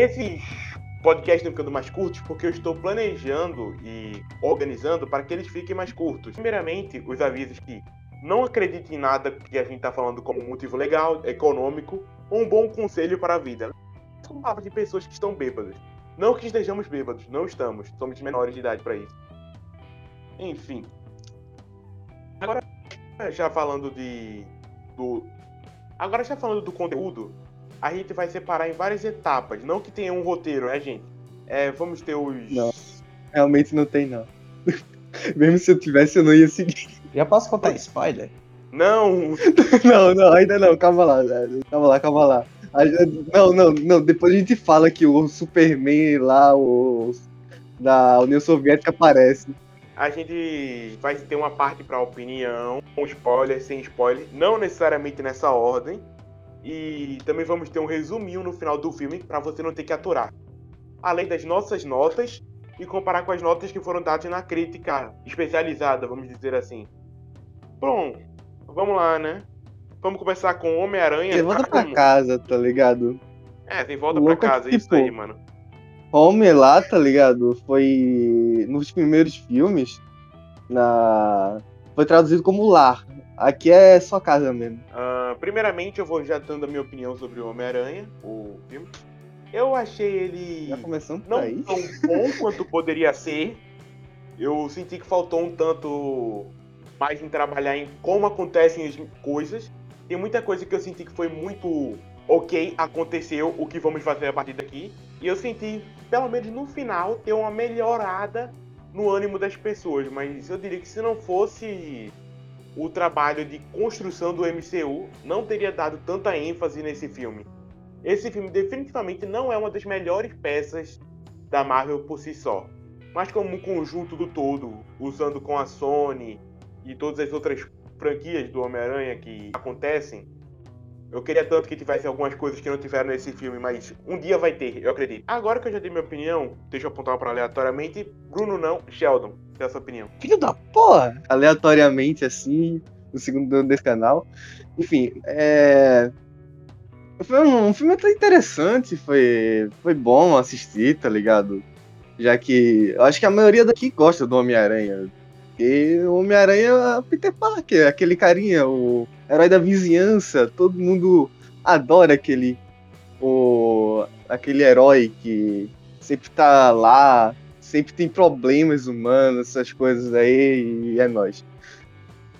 Esses podcasts estão ficando mais curtos porque eu estou planejando e organizando para que eles fiquem mais curtos. Primeiramente, os avisos que não acredite em nada que a gente está falando como motivo legal, econômico ou um bom conselho para a vida. São palavras de pessoas que estão bêbadas. Não que estejamos bêbados, não estamos. Somos menores de idade para isso. Enfim. Agora, já falando de. Do, agora, já falando do conteúdo, a gente vai separar em várias etapas. Não que tenha um roteiro, né, gente? É, vamos ter os. Não, realmente não tem, não. Mesmo se eu tivesse, eu não ia seguir. Já posso contar spoiler? Não! não, não, ainda não, calma lá, calma lá, calma lá. Não, não, não, depois a gente fala que o Superman lá, o da União Soviética aparece. A gente vai ter uma parte para opinião, com spoiler, sem spoiler, não necessariamente nessa ordem. E também vamos ter um resuminho no final do filme para você não ter que aturar. Além das nossas notas e comparar com as notas que foram dadas na crítica especializada, vamos dizer assim. Bom, vamos lá, né? Vamos começar com Homem-Aranha. Você volta pra casa, tá ligado? É, tem volta pra é casa, tipo, isso aí, mano. Homem lá, tá ligado? Foi. Nos primeiros filmes, na. Foi traduzido como lar. Aqui é sua casa mesmo. Uh, primeiramente, eu vou já dando a minha opinião sobre o Homem-Aranha, o filme. Eu achei ele. Já começando não aí. tão bom quanto poderia ser. Eu senti que faltou um tanto mais em trabalhar em como acontecem as coisas. Tem muita coisa que eu senti que foi muito ok, aconteceu, o que vamos fazer a partir daqui. E eu senti, pelo menos no final, ter uma melhorada no ânimo das pessoas. Mas eu diria que se não fosse o trabalho de construção do MCU, não teria dado tanta ênfase nesse filme. Esse filme definitivamente não é uma das melhores peças da Marvel por si só. Mas como um conjunto do todo, usando com a Sony e todas as outras franquias do Homem-Aranha que acontecem, eu queria tanto que tivesse algumas coisas que não tiveram nesse filme, mas um dia vai ter, eu acredito. Agora que eu já dei minha opinião, deixa eu apontar para aleatoriamente. Bruno não, Sheldon, a sua opinião. Filho da porra! Aleatoriamente, assim, no segundo desse canal. Enfim, é. Foi um, um filme até interessante, foi, foi bom assistir, tá ligado? Já que eu acho que a maioria daqui gosta do Homem-Aranha. E o Homem-Aranha é Peter Parker, aquele carinha, o herói da vizinhança, todo mundo adora aquele o aquele herói que sempre tá lá, sempre tem problemas humanos, essas coisas aí, e é nós.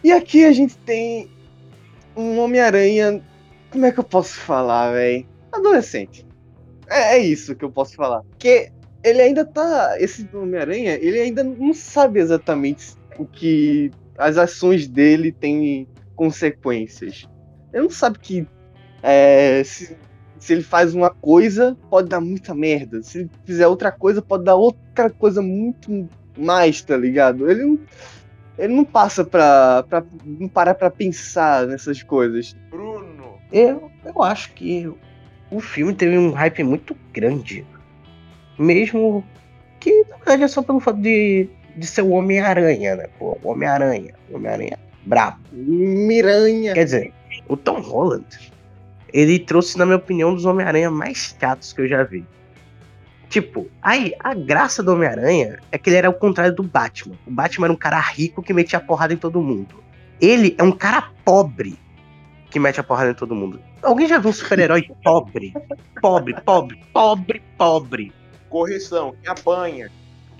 E aqui a gente tem um Homem-Aranha, como é que eu posso falar, velho? Adolescente. É, é, isso que eu posso falar. Que ele ainda tá, esse Homem-Aranha, ele ainda não sabe exatamente o que as ações dele têm consequências. Ele não sabe que é, se, se, ele faz uma coisa, pode dar muita merda. Se ele fizer outra coisa, pode dar outra coisa muito mais, tá ligado? Ele não, ele não passa pra, pra não parar pra pensar nessas coisas. Bruno! Eu, eu acho que o filme teve um hype muito grande. Mesmo que, na verdade, é só pelo fato de de ser o Homem-Aranha, né? Pô, Homem-Aranha. Homem-Aranha brabo. Miranha. Quer dizer, o Tom Holland, ele trouxe, na minha opinião, um dos Homem-Aranha mais chatos que eu já vi. Tipo, aí, a graça do Homem-Aranha é que ele era o contrário do Batman. O Batman era um cara rico que metia a porrada em todo mundo. Ele é um cara pobre que mete a porrada em todo mundo. Alguém já viu um super-herói pobre? Pobre, pobre, pobre, pobre. Correção, que apanha.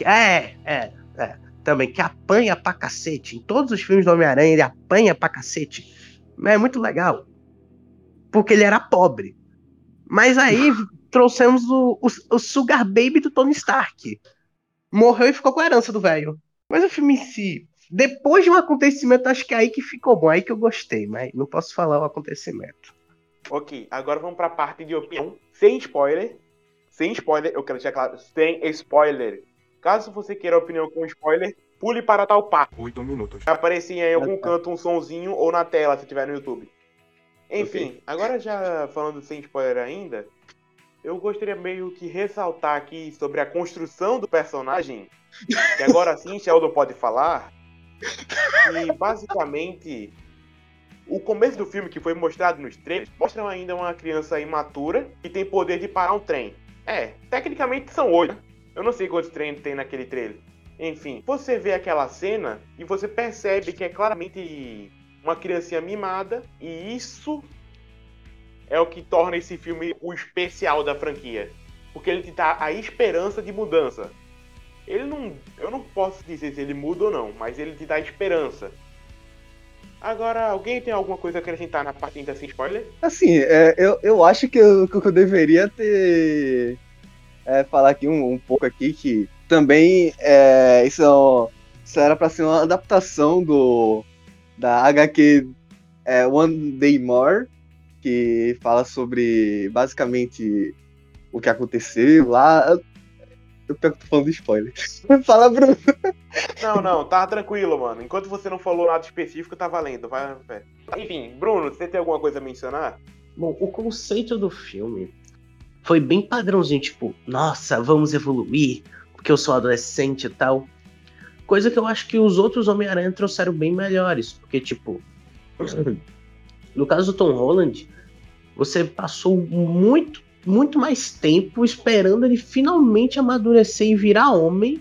É, é. É, também, que apanha pra cacete. Em todos os filmes do Homem-Aranha, ele apanha pra cacete. É muito legal. Porque ele era pobre. Mas aí trouxemos o, o, o Sugar Baby do Tony Stark. Morreu e ficou com a herança do velho. Mas o filme em si, depois de um acontecimento, acho que é aí que ficou bom, aí que eu gostei, mas não posso falar o acontecimento. Ok, agora vamos pra parte de opinião, sem spoiler. Sem spoiler, eu quero deixar claro, sem spoiler. Caso você queira opinião com spoiler, pule para tal parte. Oito minutos. Aparecer em algum canto um sonzinho ou na tela, se tiver no YouTube. Enfim, okay. agora já falando sem spoiler ainda, eu gostaria meio que ressaltar aqui sobre a construção do personagem, que agora sim Sheldon pode falar, e basicamente o começo do filme que foi mostrado nos trailers mostra ainda uma criança imatura que tem poder de parar um trem. É, tecnicamente são oito. Eu não sei quantos treinos tem naquele trailer. Enfim, você vê aquela cena e você percebe que é claramente uma criancinha mimada e isso é o que torna esse filme o especial da franquia. Porque ele te dá a esperança de mudança. Ele não. Eu não posso dizer se ele muda ou não, mas ele te dá esperança. Agora, alguém tem alguma coisa a acrescentar na parte sem spoiler? Assim, é, eu, eu acho que eu, que eu deveria ter. É, falar aqui um, um, pouco aqui que também é, isso, é isso era para ser uma adaptação do da HQ é, One Day More, que fala sobre basicamente o que aconteceu lá. Eu pego falando de spoiler. Fala, Bruno. Não, não, tá tranquilo, mano. Enquanto você não falou nada específico, tá valendo. Vai, vai. Enfim, Bruno, você tem alguma coisa a mencionar? Bom, o conceito do filme foi bem padrãozinho, tipo, nossa, vamos evoluir, porque eu sou adolescente e tal. Coisa que eu acho que os outros Homem-Aranha trouxeram bem melhores. Porque, tipo, no caso do Tom Holland, você passou muito muito mais tempo esperando ele finalmente amadurecer e virar homem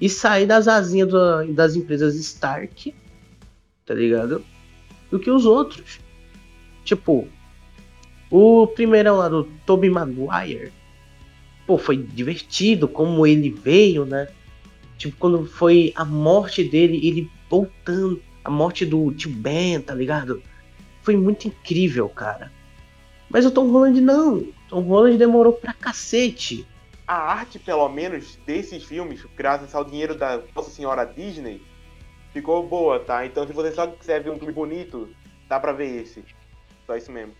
e sair das asinhas do, das empresas Stark, tá ligado? Do que os outros. Tipo, o primeiro lá do Tobey Maguire, pô, foi divertido como ele veio, né? Tipo, quando foi a morte dele, ele voltando, a morte do tio Ben, tá ligado? Foi muito incrível, cara. Mas o Tom Holland não. Tom Holland demorou pra cacete. A arte, pelo menos, desses filmes, graças ao dinheiro da Nossa Senhora Disney, ficou boa, tá? Então se você só quiser ver um filme bonito, dá pra ver esse. Só isso mesmo.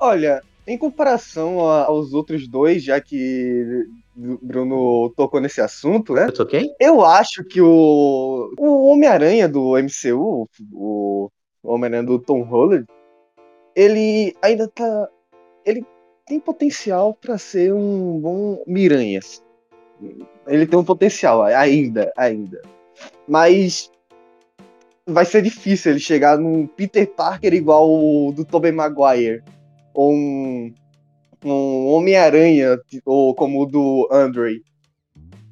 Olha, em comparação aos outros dois, já que o Bruno tocou nesse assunto, né? Eu toquei? Eu acho que o, o Homem-Aranha do MCU, o Homem-Aranha do Tom Holland, ele ainda tá. Ele tem potencial para ser um bom Miranhas. Ele tem um potencial ainda, ainda. Mas vai ser difícil ele chegar num Peter Parker igual o do Tobey Maguire. Ou um, um Homem-Aranha, ou como o do Andre.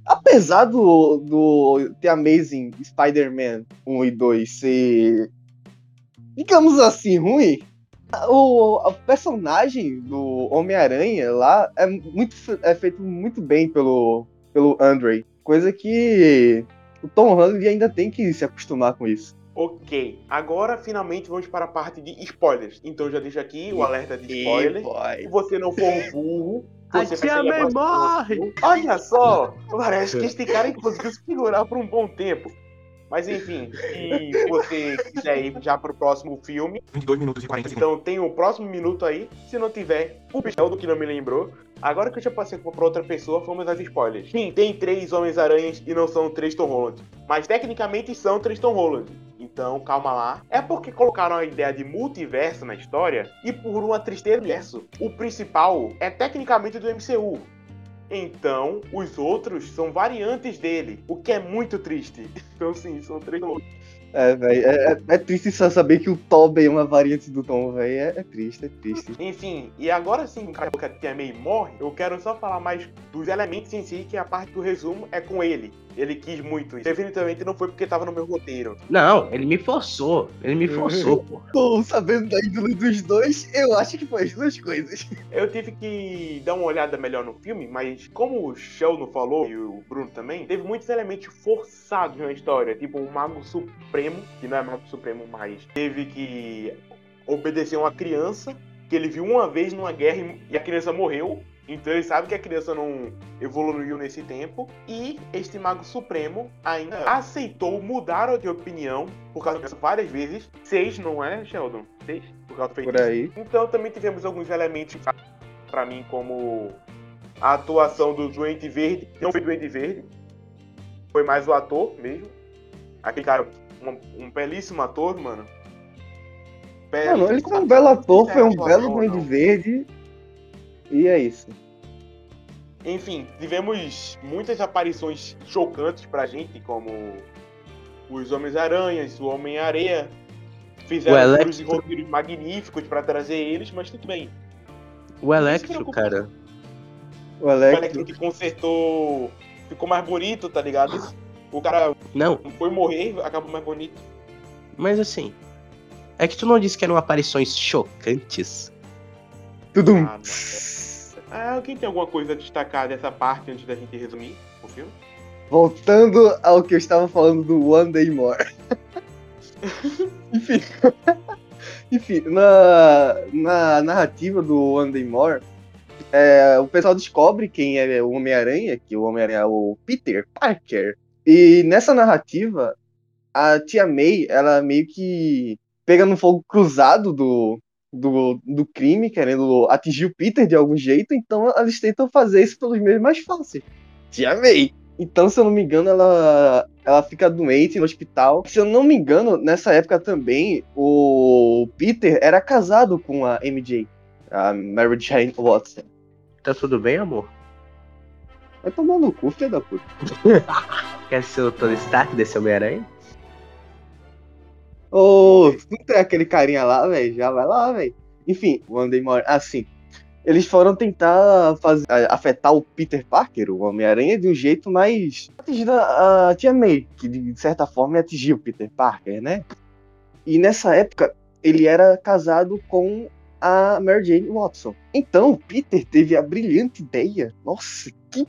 Apesar do, do The Amazing Spider-Man 1 e 2 ser, digamos assim, ruim, o, o personagem do Homem-Aranha lá é, muito, é feito muito bem pelo, pelo Andre. Coisa que o Tom Holland ainda tem que se acostumar com isso. Ok, agora finalmente vamos para a parte de spoilers. Então já deixo aqui o alerta de spoilers. Se você não for um burro, você a tia May morre! Olha só, parece que este cara conseguiu se segurar por um bom tempo. Mas enfim, se você quiser ir já pro próximo filme. 22 minutos e 40 segundos. Então tem o próximo minuto aí. Se não tiver, o Pichel do que não me lembrou. Agora que eu já passei pra outra pessoa, vamos às spoilers. Sim, tem três Homens-Aranhas e não são três Tom Holland. Mas tecnicamente são três Tom Holland. Então, calma lá. É porque colocaram a ideia de multiverso na história e por uma tristeza universo. O principal é tecnicamente do MCU. Então, os outros são variantes dele, o que é muito triste. Então, sim, são três é, velho, é, é, é, triste só saber que o Tobey é uma variante do Tom, velho. É, é, triste, é triste. Enfim, e agora sim, o que a May morre, eu quero só falar mais dos elementos em si, que a parte do resumo é com ele. Ele quis muito isso. Definitivamente não foi porque tava no meu roteiro. Não, ele me forçou. Ele me forçou, pô. Bom, sabendo da índole dos dois, eu acho que foi as duas coisas. Eu tive que dar uma olhada melhor no filme, mas como o Sheldon falou, e o Bruno também, teve muitos elementos forçados na história. Tipo, o Mago Supremo, que não é Mago Supremo mais, teve que obedecer uma criança que ele viu uma vez numa guerra e a criança morreu. Então ele sabe que a criança não evoluiu nesse tempo. E este Mago Supremo ainda aceitou mudar de opinião por causa disso várias vezes. Seis, não é, Sheldon? Seis? Por causa do Por aí. Então também tivemos alguns elementos para mim, como a atuação do Doente Verde. Não foi Doente Verde, foi mais o ator mesmo. Aquele cara, um, um belíssimo ator, mano. Mano, ele como um belo ator, foi um belo Duende Verde e é isso. Enfim, tivemos muitas aparições chocantes pra gente, como os Homens-Aranhas, o Homem-Areia. Fizeram os roteiros magníficos para trazer eles, mas tudo bem. O Electro, cara. O O Electro. Electro que consertou ficou mais bonito, tá ligado? O cara Não, foi morrer, acabou mais bonito. mas assim. É que tu não disse que eram aparições chocantes. Tudo. Ah, Ah, alguém tem alguma coisa a destacar dessa parte antes da gente resumir o filme? Voltando ao que eu estava falando do One Day More. Enfim. Enfim, na, na narrativa do One Day More, é, o pessoal descobre quem é o Homem-Aranha, que o Homem-Aranha é o Peter Parker. E nessa narrativa, a tia May, ela meio que pega no fogo cruzado do, do, do crime, querendo atingir o Peter de algum jeito, então eles tentam fazer isso pelos meios mais fáceis. Tia May! Então, se eu não me engano, ela, ela fica doente no hospital. Se eu não me engano, nessa época também, o Peter era casado com a MJ, a Mary Jane Watson. Tá tudo bem, amor? Vai tomar no cu, filho da puta. Quer ser o Tony Stark desse Homem-Aranha? Ô, não tem aquele carinha lá, velho, já vai lá, velho. Enfim, o More. Assim, eles foram tentar fazer, afetar o Peter Parker, o Homem-Aranha, de um jeito mais. atingindo a, a Tia May, que de certa forma atingiu o Peter Parker, né? E nessa época, ele era casado com a Mary Jane Watson. Então, o Peter teve a brilhante ideia. Nossa, que.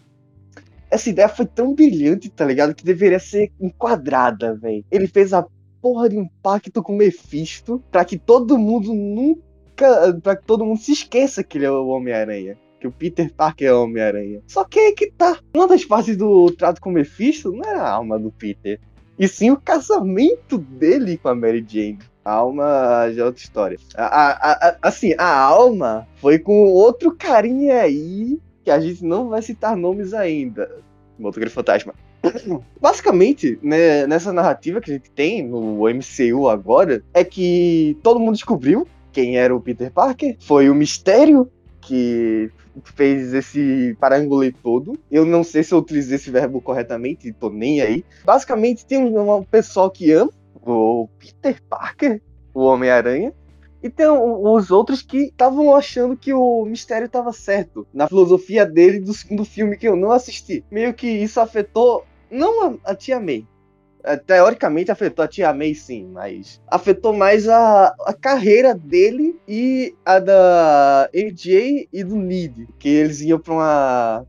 Essa ideia foi tão brilhante, tá ligado? Que deveria ser enquadrada, velho. Ele fez a porra de um pacto com o Mephisto pra que todo mundo nunca. pra que todo mundo se esqueça que ele é o Homem-Aranha. Que o Peter Parker é o Homem-Aranha. Só que aí que tá. Uma das partes do trato com o Mephisto não era a alma do Peter. E sim o casamento dele com a Mary Jane. A alma já é outra história. A, a- a- assim, a alma foi com outro carinha aí. Que a gente não vai citar nomes ainda. Motoqueiro Fantasma. Basicamente, né, nessa narrativa que a gente tem no MCU agora, é que todo mundo descobriu quem era o Peter Parker. Foi o mistério que fez esse parangolê todo. Eu não sei se eu utilizei esse verbo corretamente, tô nem aí. Basicamente, tem um, um pessoal que ama o Peter Parker, o Homem-Aranha. E tem os outros que estavam achando que o mistério estava certo. Na filosofia dele do segundo filme que eu não assisti. Meio que isso afetou não a, a tia May. É, Teoricamente afetou a tia May, sim, mas afetou mais a, a carreira dele e a da AJ e do Nid. Que eles iam pra uma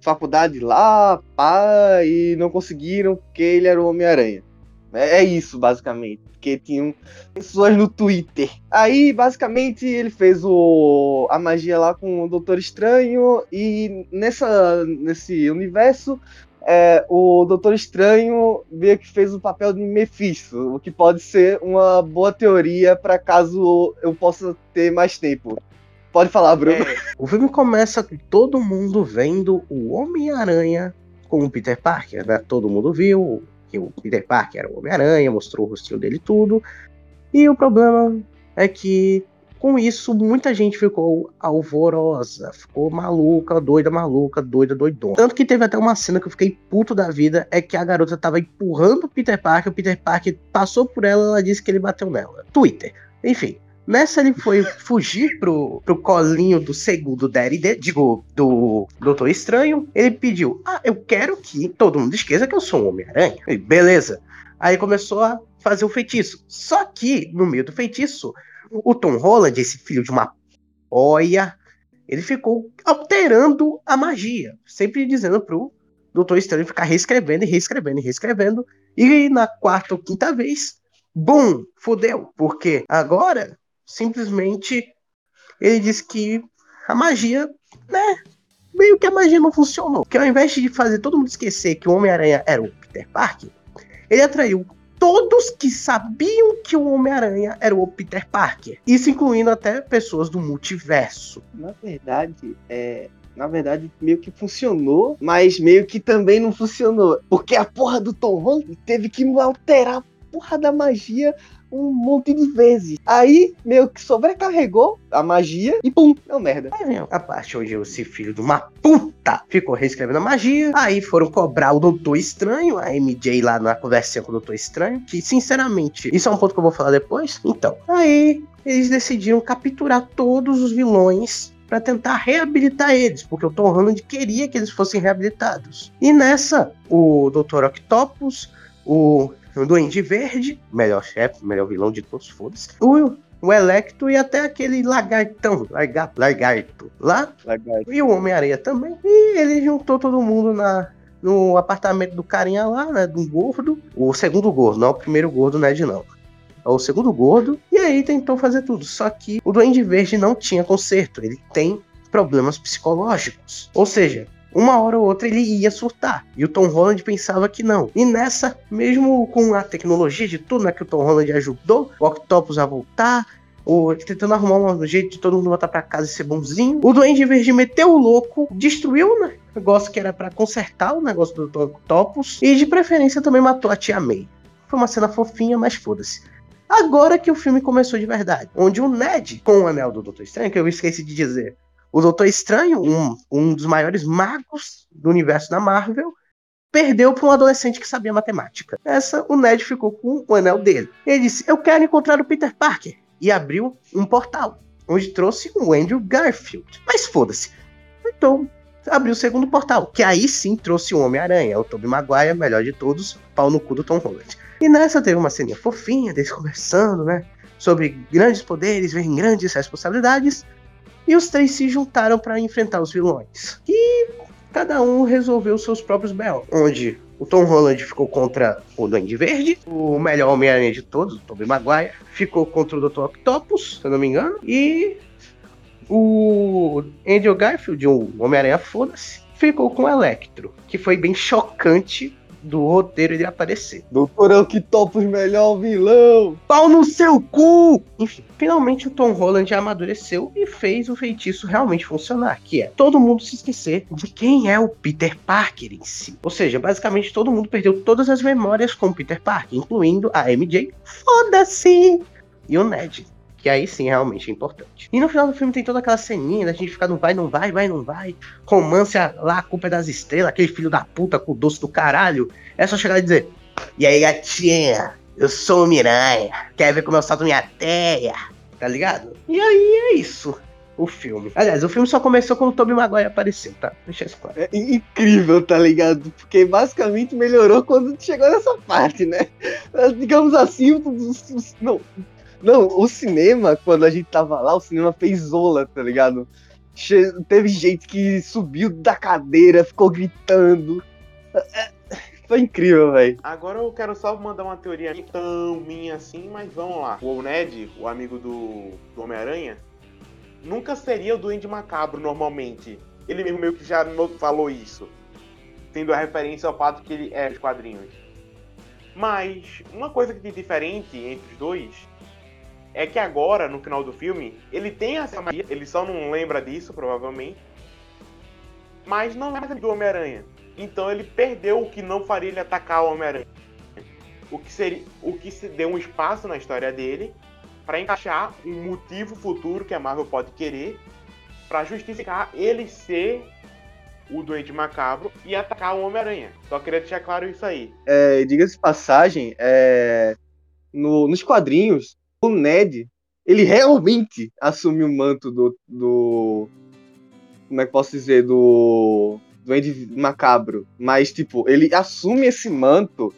faculdade lá, pá, e não conseguiram porque ele era o Homem-Aranha. É, é isso, basicamente. Porque tinham pessoas no Twitter. Aí, basicamente, ele fez o, a magia lá com o Doutor Estranho. E nessa, nesse universo, é, o Doutor Estranho meio que fez o papel de Mephisto, o que pode ser uma boa teoria para caso eu possa ter mais tempo. Pode falar, Bruno. É, O filme começa com todo mundo vendo o Homem-Aranha com o Peter Parker, né? Todo mundo viu que o Peter Parker era o Homem-Aranha, mostrou o rostinho dele tudo. E o problema é que com isso muita gente ficou alvorosa, ficou maluca, doida, maluca, doida, doidona. Tanto que teve até uma cena que eu fiquei puto da vida, é que a garota tava empurrando o Peter Parker, o Peter Parker passou por ela, ela disse que ele bateu nela. Twitter. Enfim, Nessa ele foi fugir pro, pro colinho do segundo Daddy, digo, do Doutor Estranho. Ele pediu: Ah, eu quero que todo mundo esqueça que eu sou um Homem-Aranha. Ele, Beleza. Aí começou a fazer o feitiço. Só que, no meio do feitiço, o Tom Holland, esse filho de uma olha, ele ficou alterando a magia. Sempre dizendo pro Doutor Estranho ficar reescrevendo e reescrevendo e reescrevendo. E na quarta ou quinta vez, bum, fodeu. Porque agora simplesmente ele disse que a magia, né? Meio que a magia não funcionou. Que ao invés de fazer todo mundo esquecer que o Homem-Aranha era o Peter Parker, ele atraiu todos que sabiam que o Homem-Aranha era o Peter Parker. Isso incluindo até pessoas do multiverso. Na verdade, é. Na verdade, meio que funcionou, mas meio que também não funcionou. Porque a porra do Tom Holland teve que alterar a porra da magia um monte de vezes. Aí, meio que sobrecarregou a magia e pum, deu merda. Aí vem a parte onde esse filho de uma puta ficou reescrevendo a magia. Aí foram cobrar o Doutor Estranho, a MJ lá na conversinha com o Doutor Estranho. Que, sinceramente, isso é um ponto que eu vou falar depois. Então, aí eles decidiram capturar todos os vilões para tentar reabilitar eles, porque o Tom Holland queria que eles fossem reabilitados. E nessa, o Dr. Octopus, o Duende Verde, melhor chefe, melhor vilão de todos, foda-se, o o Electro e até aquele lagartão, lagarto, lagarto lá. Lagarto. E o Homem-Aranha também. E ele juntou todo mundo na, no apartamento do carinha lá, né? Do gordo. O segundo gordo, não é o primeiro gordo, né? De não. É o segundo gordo. E aí tentou fazer tudo. Só que o Duende Verde não tinha conserto. Ele tem problemas psicológicos. Ou seja, uma hora ou outra ele ia surtar. E o Tom Holland pensava que não. E nessa, mesmo com a tecnologia de tudo, né, que o Tom Holland ajudou o Octopus a voltar, ou tentando arrumar um jeito de todo mundo voltar para casa e ser bonzinho. O Duende Verde meteu o louco, destruiu né, o negócio que era para consertar o negócio do Octopus e de preferência também matou a Tia May. Foi uma cena fofinha, mas foda-se. Agora que o filme começou de verdade, onde o Ned, com o anel do Doutor Estranho, que eu esqueci de dizer, o Doutor Estranho, um, um dos maiores magos do universo da Marvel, perdeu para um adolescente que sabia matemática. Essa, o Ned ficou com o anel dele. Ele disse: Eu quero encontrar o Peter Parker. E abriu um portal, onde trouxe o Andrew Garfield. Mas foda-se. Então, abriu o segundo portal, que aí sim trouxe o Homem-Aranha, o Tobey Maguire, melhor de todos, pau no cu do Tom Holland. E nessa teve uma ceninha fofinha, deles conversando, né? Sobre grandes poderes, vem grandes responsabilidades e os três se juntaram para enfrentar os vilões. E cada um resolveu seus próprios B.O. Onde o Tom Holland ficou contra o Duende Verde, o melhor Homem-Aranha de todos, o Tobey Maguire, ficou contra o Dr. Octopus, se eu não me engano, e o Andrew Garfield, um Homem-Aranha foda-se, ficou com o Electro, que foi bem chocante do roteiro ele aparecer. Doutor Octopus, melhor vilão! Pau no seu cu! Enfim, finalmente o Tom Holland amadureceu e fez o feitiço realmente funcionar, que é todo mundo se esquecer de quem é o Peter Parker em si. Ou seja, basicamente todo mundo perdeu todas as memórias com o Peter Parker, incluindo a MJ. Foda-se! E o Ned que aí sim realmente é importante. E no final do filme tem toda aquela ceninha da gente ficar no vai, não vai, vai, não vai. Romance lá, a culpa é das estrelas, aquele filho da puta com o doce do caralho. É só chegar e dizer: E aí, gatinha, eu sou o Miranha, quer ver como eu salto minha teia? Tá ligado? E aí é isso. O filme. Aliás, o filme só começou quando o Tobey Maguire apareceu, tá? Deixa isso claro. É incrível, tá ligado? Porque basicamente melhorou quando chegou nessa parte, né? Digamos assim, não, não, o cinema, quando a gente tava lá, o cinema fez zola, tá ligado? Che teve gente que subiu da cadeira, ficou gritando. É, foi incrível, velho. Agora eu quero só mandar uma teoria tão minha assim, mas vamos lá. O Ned, o amigo do, do Homem-Aranha, nunca seria o Duende Macabro normalmente. Ele mesmo meio que já falou isso. Tendo a referência ao fato que ele é os quadrinhos. Mas uma coisa que tem diferente entre os dois é que agora, no final do filme, ele tem essa magia, ele só não lembra disso, provavelmente. Mas não é mais do Homem-Aranha. Então ele perdeu o que não faria ele atacar o Homem-Aranha. O que seria, o que se deu um espaço na história dele para encaixar um motivo futuro que a Marvel pode querer para justificar ele ser o Doente Macabro e atacar o Homem-Aranha. Só queria deixar claro isso aí. É, Diga-se passagem, é, no, nos quadrinhos, o Ned, ele realmente assume o manto do, do. Como é que posso dizer? Do. Do Ed Macabro. Mas, tipo, ele assume esse manto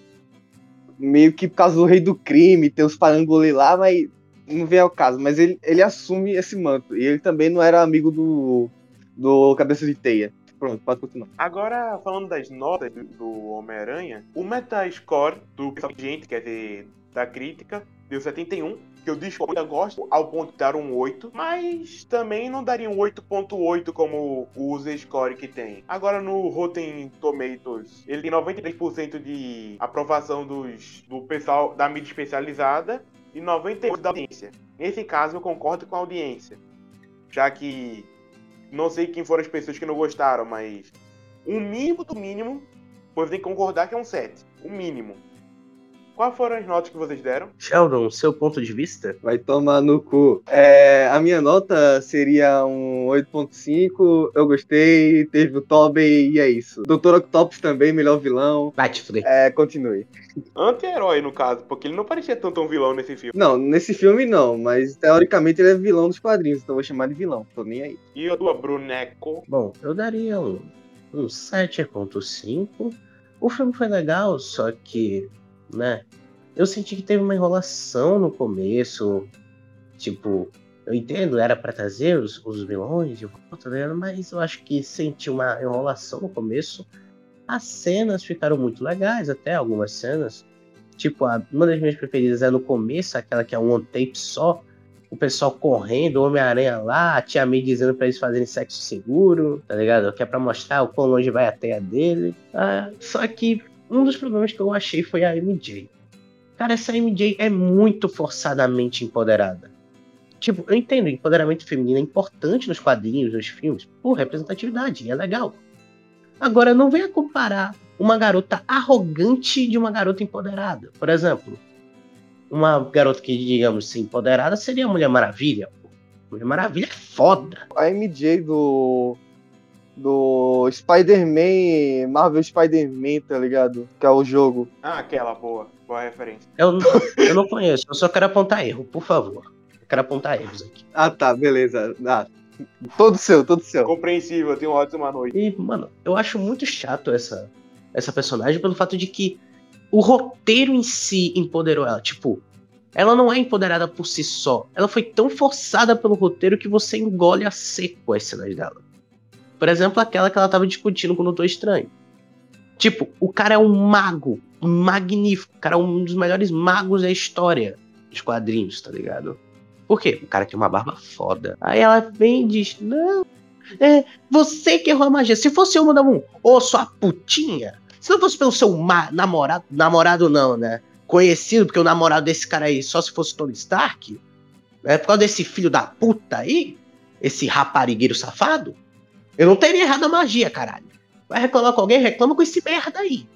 meio que por causa do rei do crime, tem os parangolê lá, mas não vem ao caso. Mas ele, ele assume esse manto. E ele também não era amigo do. do Cabeça de Teia. Pronto, pode continuar. Agora, falando das notas do Homem-Aranha, o Metascore do gente, quer dizer, da crítica, deu 71 que eu ainda gosto ao ponto de dar um 8, mas também não daria um 8.8 como o user score que tem. Agora no Rotten Tomatoes, ele tem 93% de aprovação dos, do pessoal da mídia especializada e 98% da audiência. Nesse caso eu concordo com a audiência, já que não sei quem foram as pessoas que não gostaram, mas o mínimo do mínimo, pois tem que concordar que é um 7, o mínimo. Quais foram as notas que vocês deram? Sheldon, seu ponto de vista? Vai tomar no cu. É, a minha nota seria um 8.5. Eu gostei, teve o Tobey e é isso. Dr. Octopus também, melhor vilão. Vai te fuder. É, continue. Anti-herói, no caso, porque ele não parecia tanto um vilão nesse filme. Não, nesse filme não, mas teoricamente ele é vilão dos quadrinhos, então eu vou chamar de vilão. Tô nem aí. E a tua Bruneco? Bom, eu daria um, um 7.5. O filme foi legal, só que, né? Eu senti que teve uma enrolação no começo. Tipo, eu entendo, era pra trazer os, os vilões de volta, né, mas eu acho que senti uma enrolação no começo. As cenas ficaram muito legais, até algumas cenas. Tipo, a- uma das minhas preferidas é no começo, aquela que é um one tape só. O pessoal correndo, o Homem-Aranha lá, a Tia May dizendo pra eles fazerem sexo seguro, tá ligado? Que é pra mostrar o quão longe vai a teia dele. Ah, só que um dos problemas que eu achei foi a MJ. Cara, essa MJ é muito forçadamente empoderada. Tipo, eu entendo, empoderamento feminino é importante nos quadrinhos, nos filmes, por representatividade, é legal. Agora, não venha comparar uma garota arrogante de uma garota empoderada. Por exemplo, uma garota que, digamos assim, empoderada seria a Mulher Maravilha. Mulher Maravilha é foda. A MJ do. Do Spider-Man, Marvel Spider-Man, tá ligado? Que é o jogo. Ah, aquela boa. Boa referência. Eu não, eu não conheço, eu só quero apontar erro, por favor. Eu quero apontar erros aqui. Ah tá, beleza. Ah, todo seu, todo seu. Compreensível, tenha uma ótima noite. E, mano, eu acho muito chato essa, essa personagem pelo fato de que o roteiro em si empoderou ela. Tipo, ela não é empoderada por si só. Ela foi tão forçada pelo roteiro que você engole a seco as cenas dela. Por exemplo, aquela que ela tava discutindo com o Doutor Estranho. Tipo, o cara é um mago magnífico. O cara é um dos melhores magos da história dos quadrinhos, tá ligado? Por quê? O cara tem uma barba foda. Aí ela vem e diz: Não, é você que errou a magia. Se fosse eu, mandava um, ô sua putinha. Se não fosse pelo seu namorado, namorado não, né? Conhecido, porque o namorado desse cara aí só se fosse Tony Stark, né? Por causa desse filho da puta aí, esse raparigueiro safado, eu não teria errado a magia, caralho. Vai reclamar com alguém? Reclama com esse merda aí.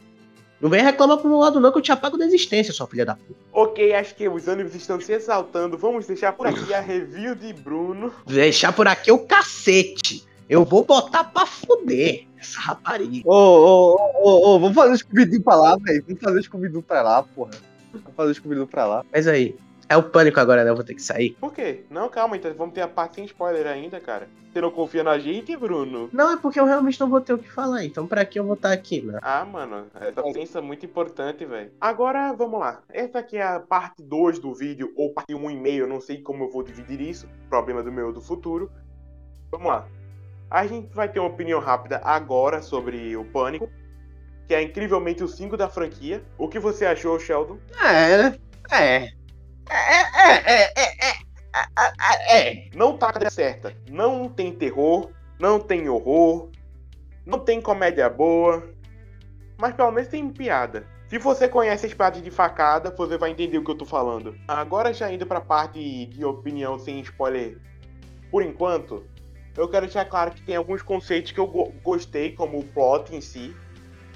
Não vem reclamar pro meu lado, não, que eu te apago da existência, sua filha da puta. Ok, acho que os ânimos estão se exaltando. Vamos deixar por aqui a review de Bruno. Deixar por aqui o cacete. Eu vou botar pra fuder essa rapariga. Ô, ô, ô, ô, ô, vamos fazer o Scooby-Doo pra lá, velho. Vamos fazer o Scooby-Doo pra lá, porra. Vamos fazer o Scooby-Doo pra lá. Mas aí, é o pânico agora, né? Eu vou ter que sair. Por quê? Não, calma, então vamos ter a parte sem spoiler ainda, cara. Você não confia na gente, Bruno? Não, é porque eu realmente não vou ter o que falar. Então, pra que eu vou estar aqui, né? Ah, mano, essa presença é muito importante, velho. Agora, vamos lá. Essa aqui é a parte 2 do vídeo, ou parte 1,5, eu não sei como eu vou dividir isso. Problema do meu do futuro. Vamos lá. A gente vai ter uma opinião rápida agora sobre o Pânico, que é incrivelmente o 5 da franquia. O que você achou, Sheldon? É, né? É. É, é, é, é, é, é, é. Não tá certa. Não tem terror, não tem horror, não tem comédia boa, mas pelo menos tem piada. Se você conhece as partes de facada, você vai entender o que eu tô falando. Agora já indo pra parte de opinião sem spoiler, por enquanto, eu quero deixar claro que tem alguns conceitos que eu go- gostei, como o plot em si.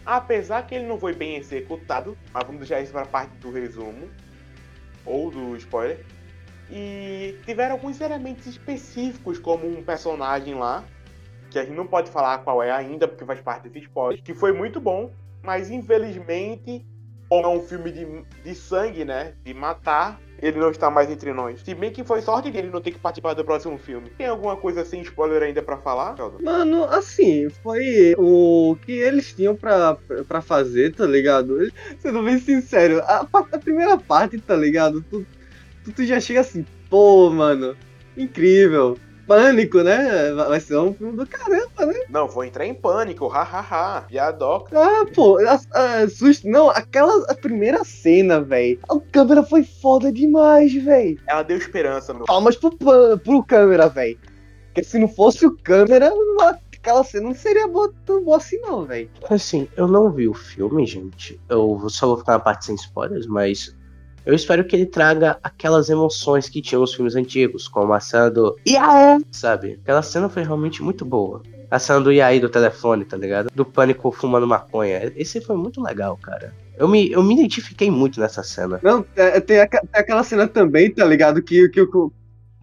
Apesar que ele não foi bem executado, mas vamos deixar isso pra parte do resumo ou do spoiler. E tiveram alguns elementos específicos, como um personagem lá, que a gente não pode falar qual é ainda, porque faz parte desse spoiler, que foi muito bom, mas infelizmente, como é um filme de, de sangue, né? De matar, ele não está mais entre nós. Se bem que foi sorte dele não ter que participar do próximo filme. Tem alguma coisa sem spoiler ainda pra falar? Mano, assim, foi o que eles tinham pra, fazer, tá ligado? Sendo bem sincero, a, a primeira parte, tá ligado? Tu, tu, tu já chega assim, pô, mano, incrível. Pânico, né? Vai ser um filme do caramba, né? Não, vou entrar em pânico, hahaha. E a Doc. Ah, pô, a, a, susto. Não, aquela a primeira cena, velho. A câmera foi foda demais, velho. Ela deu esperança no. Palmas pro, pro câmera, velho. Porque se não fosse o câmera, não- aquela cena não seria boa, tão boa assim, não, velho. Assim, eu não vi o filme, gente. Eu vou- só vou ficar na parte sem spoilers, mas eu espero que ele traga aquelas emoções que tinham nos filmes antigos, como a cena do Iaê, sabe? Aquela cena foi realmente muito boa. A cena do Iaê do telefone, tá ligado? Do pânico fumando maconha. Esse foi muito legal, cara. Eu me, eu me identifiquei muito nessa cena. Não, é, tem, aca- tem aquela cena também, tá ligado? Que, que, o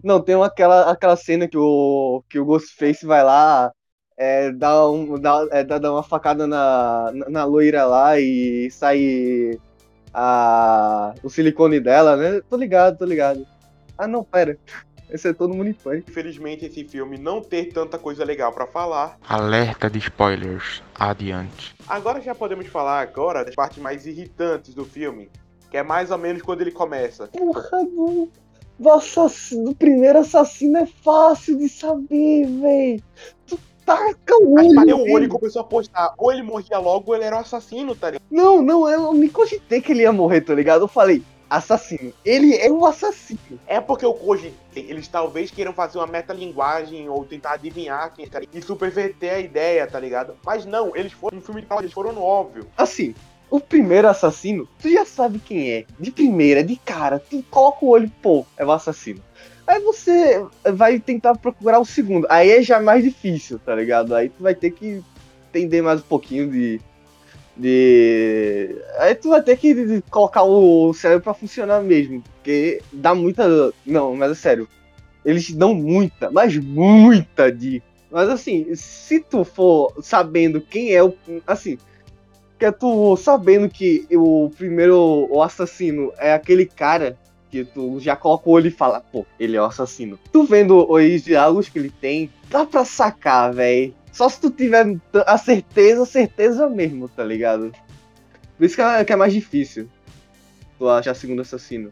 Não, tem aquela, aquela cena que o, que o Ghostface vai lá, é, dá, um, dá, é, dá uma facada na, na, na loira lá e sai a, o silicone dela, né? Tô ligado, tô ligado. Ah, não, pera. Esse é todo mundo em pânico. Infelizmente, esse filme não ter tanta coisa legal pra falar. Alerta de spoilers. Adiante. Agora já podemos falar agora das partes mais irritantes do filme, que é mais ou menos quando ele começa. Porra, do, do, assassino, do primeiro assassino é fácil de saber, véi. Tu taca o Aí olho. bateu o olho e começou a postar. Ou ele morria logo, ou ele era o assassino, tá ligado? Não, não, eu me cogitei que ele ia morrer, tá ligado? Eu falei, assassino. Ele é o assassino. É porque eu cogitei. Eles talvez queiram fazer uma metalinguagem ou tentar adivinhar quem é e superverter a ideia, tá ligado? Mas não, eles foram no filme de eles foram no óbvio. Assim, o primeiro assassino, tu já sabe quem é. De primeira, de cara, tu coloca o olho, pô, é o assassino. Aí você vai tentar procurar o segundo. Aí é já mais difícil, tá ligado? Aí tu vai ter que entender mais um pouquinho de. De. Aí tu vai ter que colocar o cérebro pra funcionar mesmo. Porque dá muita. Não, mas é sério. Eles dão muita, mas muita dica. Mas assim, se tu for sabendo quem é o. Assim, que é tu sabendo que o primeiro o assassino é aquele cara que tu já coloca o olho e fala, pô, ele é o assassino. Tu vendo os diálogos que ele tem, dá pra sacar, velho. Só se tu tiver a certeza, certeza mesmo, tá ligado? Por isso que é, que é mais difícil tu achar segundo assassino.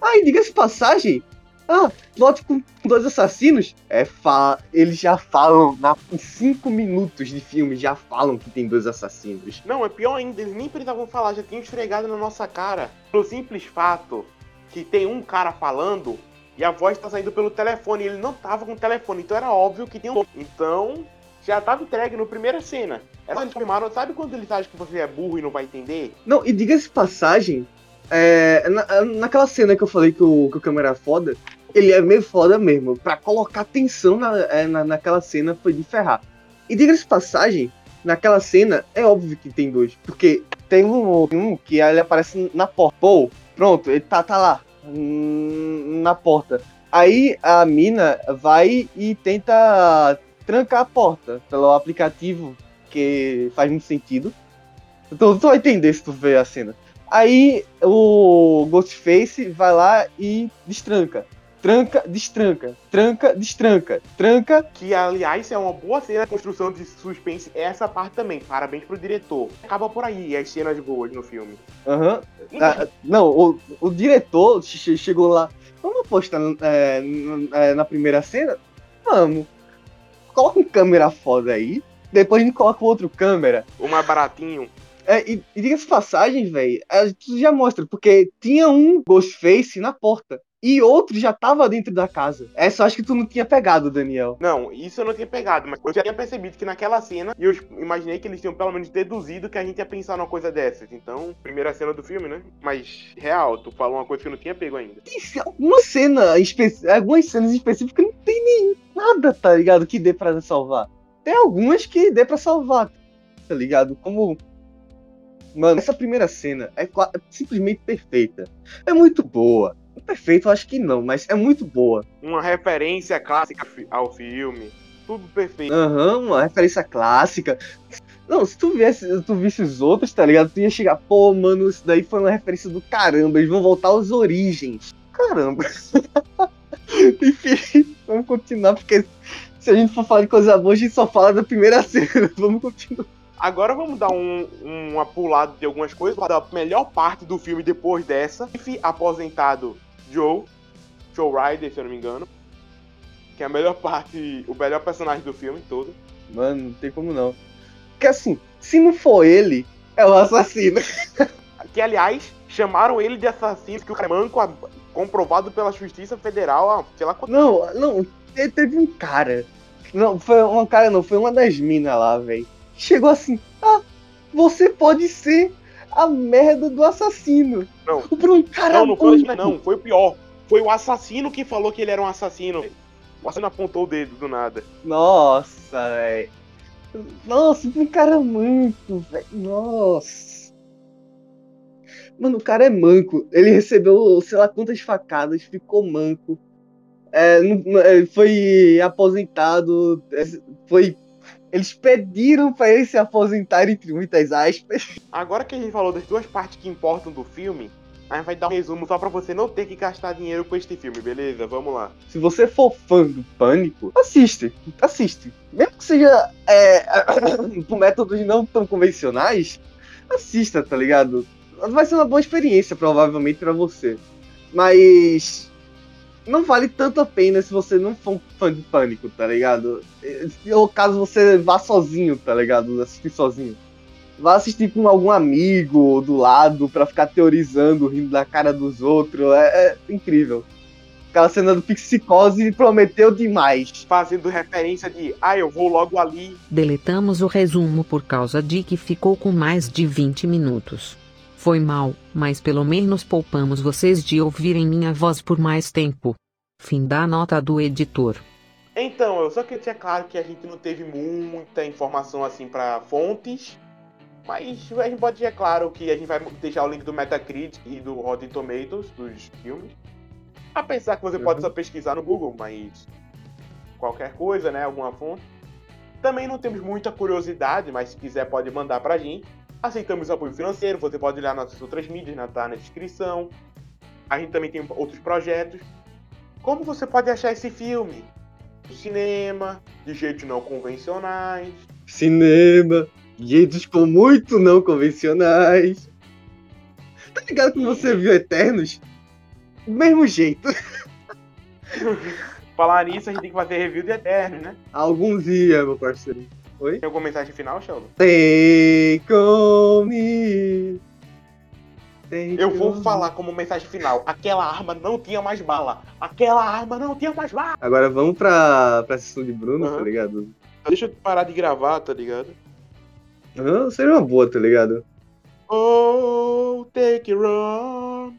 Ah, e diga-se passagem, ah, lote com dois assassinos, é, fa eles já falam, na, em cinco minutos de filme, já falam que tem dois assassinos. Não, é pior ainda, eles nem precisavam falar, já tinham esfregado na nossa cara. Pelo simples fato que tem um cara falando e a voz tá saindo pelo telefone. E ele não tava com o telefone, então era óbvio que tem um. Então, já tava entregue no primeira cena. É só confirmaram, sabe quando eles acham que você é burro e não vai entender? Não, e diga-se passagem, é, na, naquela cena que eu falei que o, que o câmera é foda, ele é meio foda mesmo. Pra colocar tensão na, é, na, naquela cena foi de ferrar. E diga-se passagem, naquela cena é óbvio que tem dois. Porque tem um, um que ele aparece na porta. Pô, pronto, ele tá, tá lá. hum, Na porta. Aí a mina vai e tenta trancar a porta pelo aplicativo, que faz muito sentido. Então tu vai entender se tu ver a cena. Aí o Ghostface vai lá e destranca. Tranca, destranca. Tranca, destranca. Tranca. Que, aliás, é uma boa cena de construção de suspense. Essa parte também. Parabéns pro diretor. Acaba por aí as cenas boas no filme. Aham. Ah, não, o, o diretor che- chegou lá. Vamos apostar é, é, na primeira cena? Vamos. Coloca um câmera foda aí. Depois a gente coloca outro câmera. O mais baratinho. É, e, e diga-se passagem, velho, tu já mostra, porque tinha um Ghostface na porta e outro já tava dentro da casa. Essa eu acho que tu não tinha pegado, Daniel. Não, isso eu não tinha pegado, mas eu já tinha percebido que naquela cena, e eu imaginei que eles tinham pelo menos deduzido que a gente ia pensar numa coisa dessas. Então, primeira cena do filme, né? Mas, real, tu falou uma coisa que eu não tinha pego ainda. E alguma cena, algumas cenas específicas não tem nem nada, tá ligado? Que dê pra salvar. Tem algumas que dê pra salvar, tá ligado? Como. Mano, essa primeira cena é é simplesmente perfeita. É muito boa. Perfeito, eu acho que não, mas é muito boa. Uma referência clássica ao filme. Tudo perfeito. Aham, uma referência clássica. Não, se tu viesse, tu visse os outros, tá ligado? Tu ia chegar, pô, mano, isso daí foi uma referência do caramba, eles vão voltar às origens. Caramba. Enfim, vamos continuar, porque se a gente for falar de coisa boa, a gente só fala da primeira cena. Vamos continuar. Agora vamos dar um, uma pulada de algumas coisas. Para a melhor parte do filme depois dessa. Enfim, aposentado Joe. Joe Ryder, se eu não me engano. Que é a melhor parte, o melhor personagem do filme todo. Mano, não tem como não. Porque assim, se não for ele, é o assassino. Que, aliás, chamaram ele de assassino, que o cara é manco, a- comprovado pela Justiça Federal, ah, sei lá quanto. Não, não, te- teve um cara. Não, foi um cara não, foi uma das minas lá, velho. Chegou assim, ah, você pode ser a merda do assassino. Não. Pra um cara Não, não foi, não, foi o pior. Foi o assassino que falou que ele era um assassino. O assassino apontou o dedo do nada. Nossa, velho. Nossa, um cara manco, velho. Nossa. Mano, o cara é manco. Ele recebeu, sei lá quantas facadas, ficou manco. É, é, foi aposentado. é, Foi. Eles pediram pra ele se aposentar, entre muitas aspas. Agora que a gente falou das duas partes que importam do filme, a gente vai dar um resumo só pra você não ter que gastar dinheiro com este filme, beleza? Vamos lá. Se você for fã do Pânico, assiste. Assiste. Mesmo que seja é, por métodos não tão convencionais, assista, tá ligado? Vai ser uma boa experiência, provavelmente, pra você. Mas. Não vale tanto a pena se você não for um fã de Pânico, tá ligado? Ou caso você vá sozinho, tá ligado? Assistir sozinho. Vá assistir com algum amigo do lado pra ficar teorizando, rindo da cara dos outros. É, é incrível. Aquela cena do Psicose prometeu demais. Fazendo referência de, ah, eu vou logo ali. Deletamos o resumo por causa de que ficou com mais de 20 minutos. Foi mal, mas pelo menos poupamos vocês de ouvirem minha voz por mais tempo. Fim da nota do editor. Então, eu só queria deixar claro que a gente não teve muita informação assim pra fontes. Mas a gente pode deixar claro que a gente vai deixar o link do Metacritic e do Rotten Tomatoes dos filmes. Apesar que você pode Uhum. só pesquisar no Google, mas qualquer coisa, né? Alguma fonte. Também não temos muita curiosidade, mas se quiser pode mandar pra gente. Aceitamos apoio financeiro, você pode olhar nossas outras mídias, né, tá na descrição. A gente também tem outros projetos. Como você pode achar esse filme? No cinema, de jeitos não convencionais. Cinema, jeitos com muito não convencionais. Tá ligado que você viu Eternos? Do mesmo jeito. Falar nisso, a gente tem que fazer review de Eternos, né? Algum dia, meu parceiro. Tem alguma mensagem final, Sheldon? Take on me. Take Eu vou me. falar como mensagem final. Aquela arma não tinha mais bala. Aquela arma não tinha mais bala. Agora vamos pra, pra sessão de Bruno, Aham. tá ligado? Deixa eu parar de gravar, tá ligado? Ah, seria uma boa, tá ligado? Oh, take it on.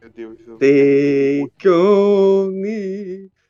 Meu Deus. eu- Take on me.